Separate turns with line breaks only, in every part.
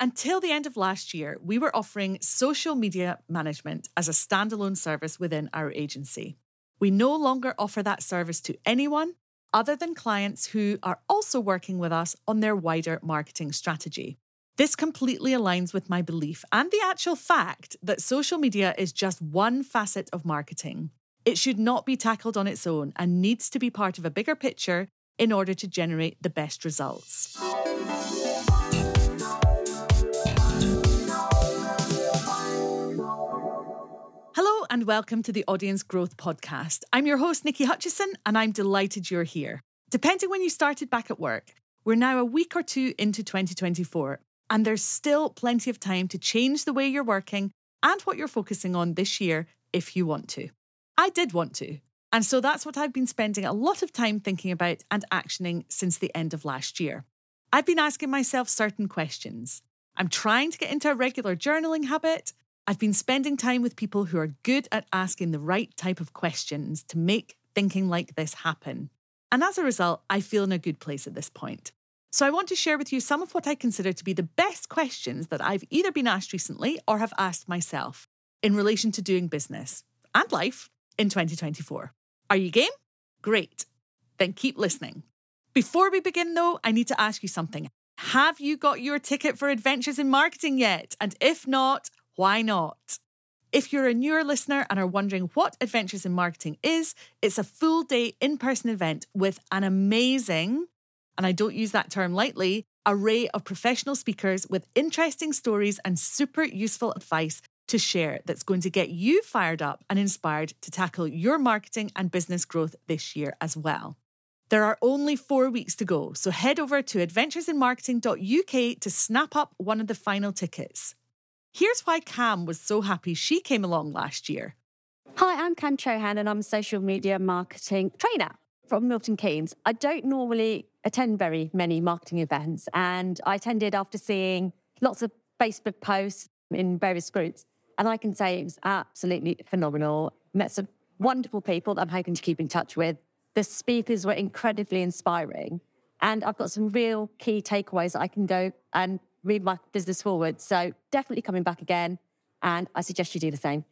Until the end of last year, we were offering social media management as a standalone service within our agency. We no longer offer that service to anyone other than clients who are also working with us on their wider marketing strategy. This completely aligns with my belief and the actual fact that social media is just one facet of marketing. It should not be tackled on its own and needs to be part of a bigger picture in order to generate the best results. And welcome to the Audience Growth Podcast. I'm your host, Niki Hutchison, and I'm delighted you're here. Depending when you started back at work, we're now a week or two into 2024, and there's still plenty of time to change the way you're working and what you're focusing on this year if you want to. I did want to. And so that's what I've been spending a lot of time thinking about and actioning since the end of last year. I've been asking myself certain questions. I'm trying to get into a regular journaling habit. I've been spending time with people who are good at asking the right type of questions to make thinking like this happen. And as a result, I feel in a good place at this point. So I want to share with you some of what I consider to be the best questions that I've either been asked recently or have asked myself in relation to doing business and life in 2024. Are you game? Great. Then keep listening. Before we begin, though, I need to ask you something. Have you got your ticket for Adventures in Marketing yet? And if not, why not? If you're a newer listener and are wondering what Adventures in Marketing is, it's a full day in person event with an amazing and I don't use that term lightly, array of professional speakers with interesting stories and super useful advice to share that's going to get you fired up and inspired to tackle your marketing and business growth this year as well. There are only four weeks to go, so head over to adventuresinmarketing.uk to snap up one of the final tickets. Here's why Cam was so happy she came along last year.
Hi, I'm Cam Chohan and I'm a social media marketing trainer from Milton Keynes. I don't normally attend very many marketing events, and I attended after seeing lots of Facebook posts in various groups. And I can say it was absolutely phenomenal. Met some wonderful people that I'm hoping to keep in touch with. The speakers were incredibly inspiring. And I've got some real key takeaways that I can go and move my business forward. So definitely coming back again. And I suggest you do the same.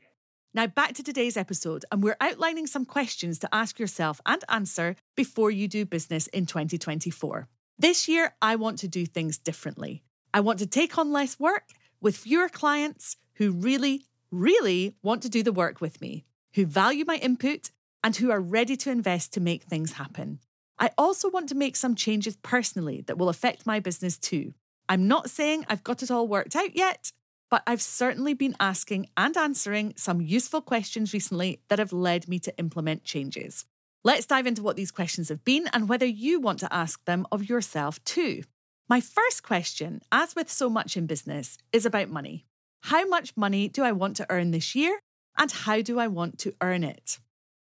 Now, back to today's episode, and we're outlining some questions to ask yourself and answer before you do business in 2024. This year, I want to do things differently. I want to take on less work with fewer clients who really, really want to do the work with me, who value my input, and who are ready to invest to make things happen. I also want to make some changes personally that will affect my business too. I'm not saying I've got it all worked out yet, but I've certainly been asking and answering some useful questions recently that have led me to implement changes. Let's dive into what these questions have been and whether you want to ask them of yourself too. My first question, as with so much in business, is about money. How much money do I want to earn this year? And how do I want to earn it?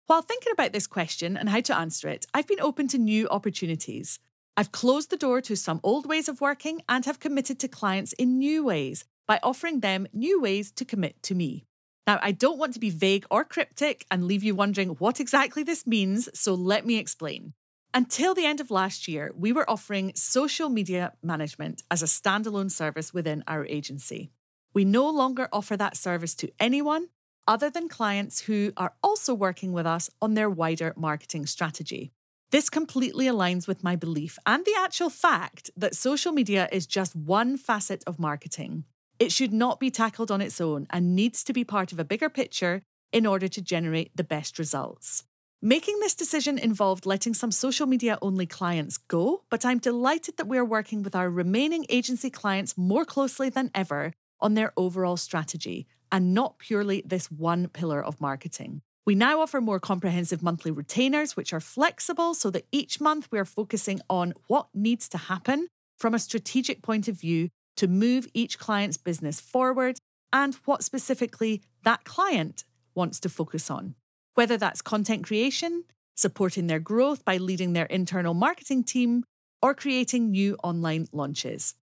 While thinking about this question and how to answer it, I've been open to new opportunities. I've closed the door to some old ways of working and have committed to clients in new ways by offering them new ways to commit to me. Now, I don't want to be vague or cryptic and leave you wondering what exactly this means, so let me explain. Until the end of last year, we were offering social media management as a standalone service within our agency. We no longer offer that service to anyone other than clients who are also working with us on their wider marketing strategy. This completely aligns with my belief and the actual fact that social media is just one facet of marketing. It should not be tackled on its own and needs to be part of a bigger picture in order to generate the best results. Making this decision involved letting some social media only clients go, but I'm delighted that we're working with our remaining agency clients more closely than ever on their overall strategy and not purely this one pillar of marketing. We now offer more comprehensive monthly retainers, which are flexible so that each month we're focusing on what needs to happen from a strategic point of view to move each client's business forward and what specifically that client wants to focus on. Whether that's content creation, supporting their growth by leading their internal marketing team, or creating new online launches.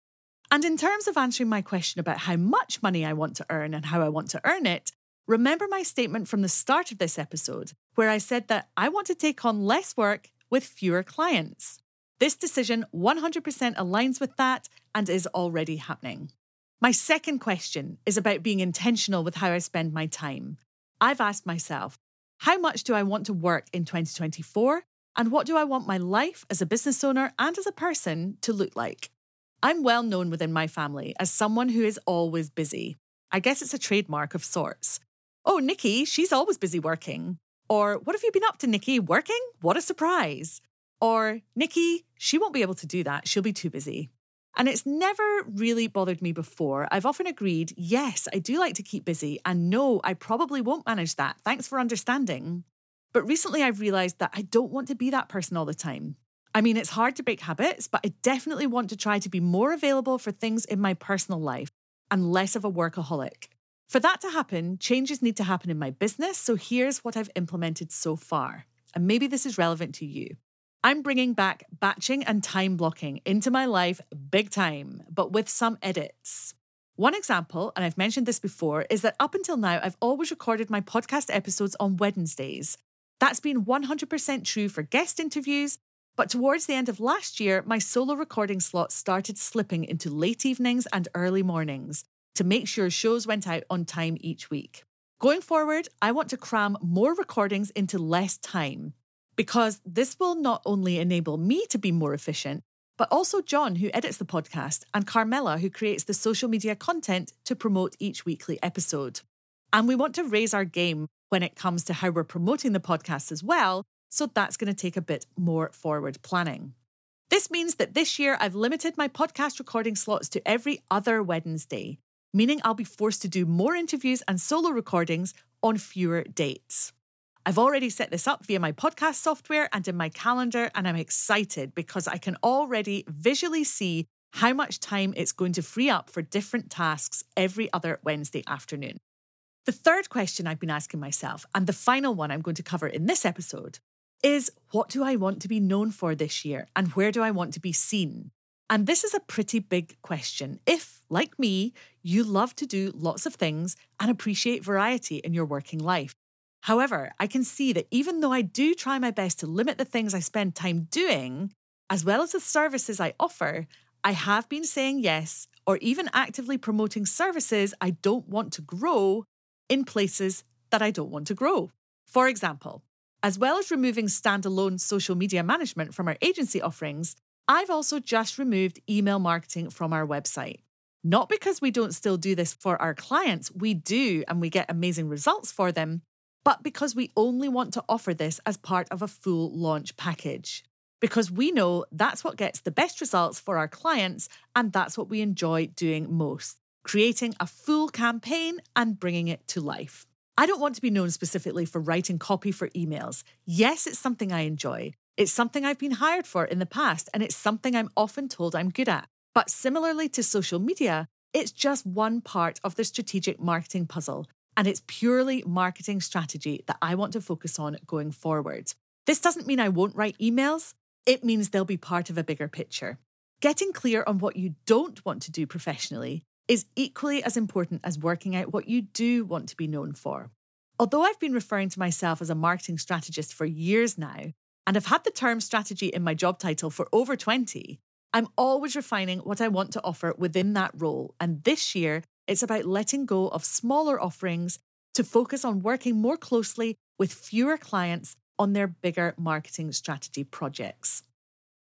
And in terms of answering my question about how much money I want to earn and how I want to earn it, remember my statement from the start of this episode, where I said that I want to take on less work with fewer clients. This decision 100% aligns with that and is already happening. My second question is about being intentional with how I spend my time. I've asked myself, how much do I want to work in 2024? And what do I want my life as a business owner and as a person to look like? I'm well known within my family as someone who is always busy. I guess it's a trademark of sorts. Oh, Niki, she's always busy working. Or, what have you been up to, Niki? Working? What a surprise. Or, Niki, she won't be able to do that. She'll be too busy. And it's never really bothered me before. I've often agreed, yes, I do like to keep busy, and no, I probably won't manage that. Thanks for understanding. But recently I've realized that I don't want to be that person all the time. I mean, it's hard to break habits, but I definitely want to try to be more available for things in my personal life and less of a workaholic. For that to happen, changes need to happen in my business. So here's what I've implemented so far. And maybe this is relevant to you. I'm bringing back batching and time blocking into my life big time, but with some edits. One example, and I've mentioned this before, is that up until now, I've always recorded my podcast episodes on Wednesdays. That's been 100% true for guest interviews, but towards the end of last year, my solo recording slots started slipping into late evenings and early mornings to make sure shows went out on time each week. Going forward, I want to cram more recordings into less time because this will not only enable me to be more efficient, but also John, who edits the podcast, and Carmela, who creates the social media content to promote each weekly episode. And we want to raise our game when it comes to how we're promoting the podcast as well, so that's going to take a bit more forward planning. This means that this year I've limited my podcast recording slots to every other Wednesday, meaning I'll be forced to do more interviews and solo recordings on fewer dates. I've already set this up via my podcast software and in my calendar, and I'm excited because I can already visually see how much time it's going to free up for different tasks every other Wednesday afternoon. The third question I've been asking myself, and the final one I'm going to cover in this episode, is what do I want to be known for this year and where do I want to be seen? And this is a pretty big question. If, like me, you love to do lots of things and appreciate variety in your working life. However, I can see that even though I do try my best to limit the things I spend time doing, as well as the services I offer, I have been saying yes or even actively promoting services I don't want to grow in places that I don't want to grow. For example, as well as removing standalone social media management from our agency offerings, I've also just removed email marketing from our website. Not because we don't still do this for our clients, we do and we get amazing results for them, but because we only want to offer this as part of a full launch package. Because we know that's what gets the best results for our clients, and that's what we enjoy doing most creating a full campaign and bringing it to life. I don't want to be known specifically for writing copy for emails. Yes, it's something I enjoy. It's something I've been hired for in the past, and it's something I'm often told I'm good at. But similarly to social media, it's just one part of the strategic marketing puzzle, and it's purely marketing strategy that I want to focus on going forward. This doesn't mean I won't write emails, it means they'll be part of a bigger picture. Getting clear on what you don't want to do professionally is equally as important as working out what you do want to be known for. Although I've been referring to myself as a marketing strategist for years now, and have had the term strategy in my job title for over 20, I'm always refining what I want to offer within that role. And this year, it's about letting go of smaller offerings to focus on working more closely with fewer clients on their bigger marketing strategy projects.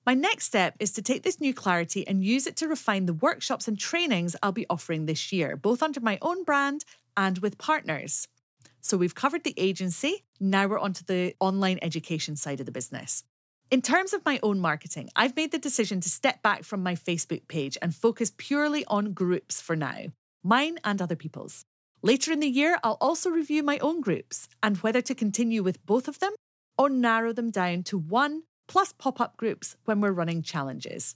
My next step is to take this new clarity and use it to refine the workshops and trainings I'll be offering this year, both under my own brand and with partners. So we've covered the agency, now we're onto the online education side of the business. In terms of my own marketing, I've made the decision to step back from my Facebook page and focus purely on groups for now mine and other people's. Later in the year, I'll also review my own groups and whether to continue with both of them or narrow them down to one plus pop up groups when we're running challenges.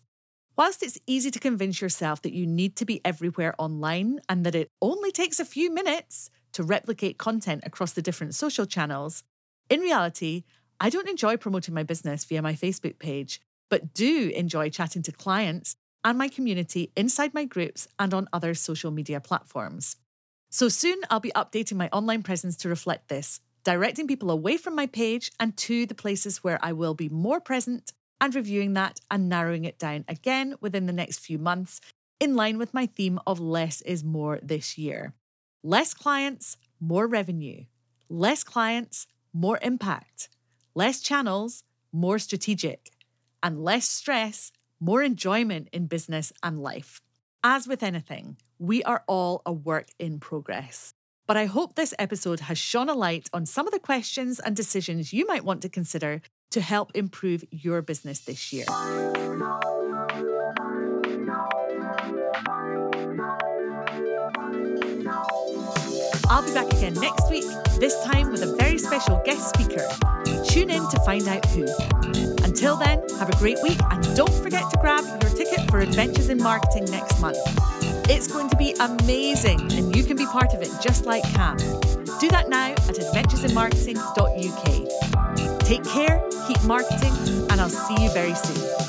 Whilst it's easy to convince yourself that you need to be everywhere online and that it only takes a few minutes to replicate content across the different social channels, in reality, I don't enjoy promoting my business via my Facebook page, but do enjoy chatting to clients and my community inside my groups and on other social media platforms. So soon I'll be updating my online presence to reflect this, directing people away from my page and to the places where I will be more present and reviewing that and narrowing it down again within the next few months in line with my theme of less is more this year. Less clients, more revenue. Less clients, more impact. Less channels, more strategic. And less stress, more enjoyment in business and life. As with anything, we are all a work in progress. But I hope this episode has shone a light on some of the questions and decisions you might want to consider to help improve your business this year. This time with a very special guest speaker. Tune in to find out who. Until then, have a great week and don't forget to grab your ticket for Adventures in Marketing next month. It's going to be amazing and you can be part of it just like Cam. Do that now at adventuresinmarketing.uk. Take care, keep marketing, and I'll see you very soon.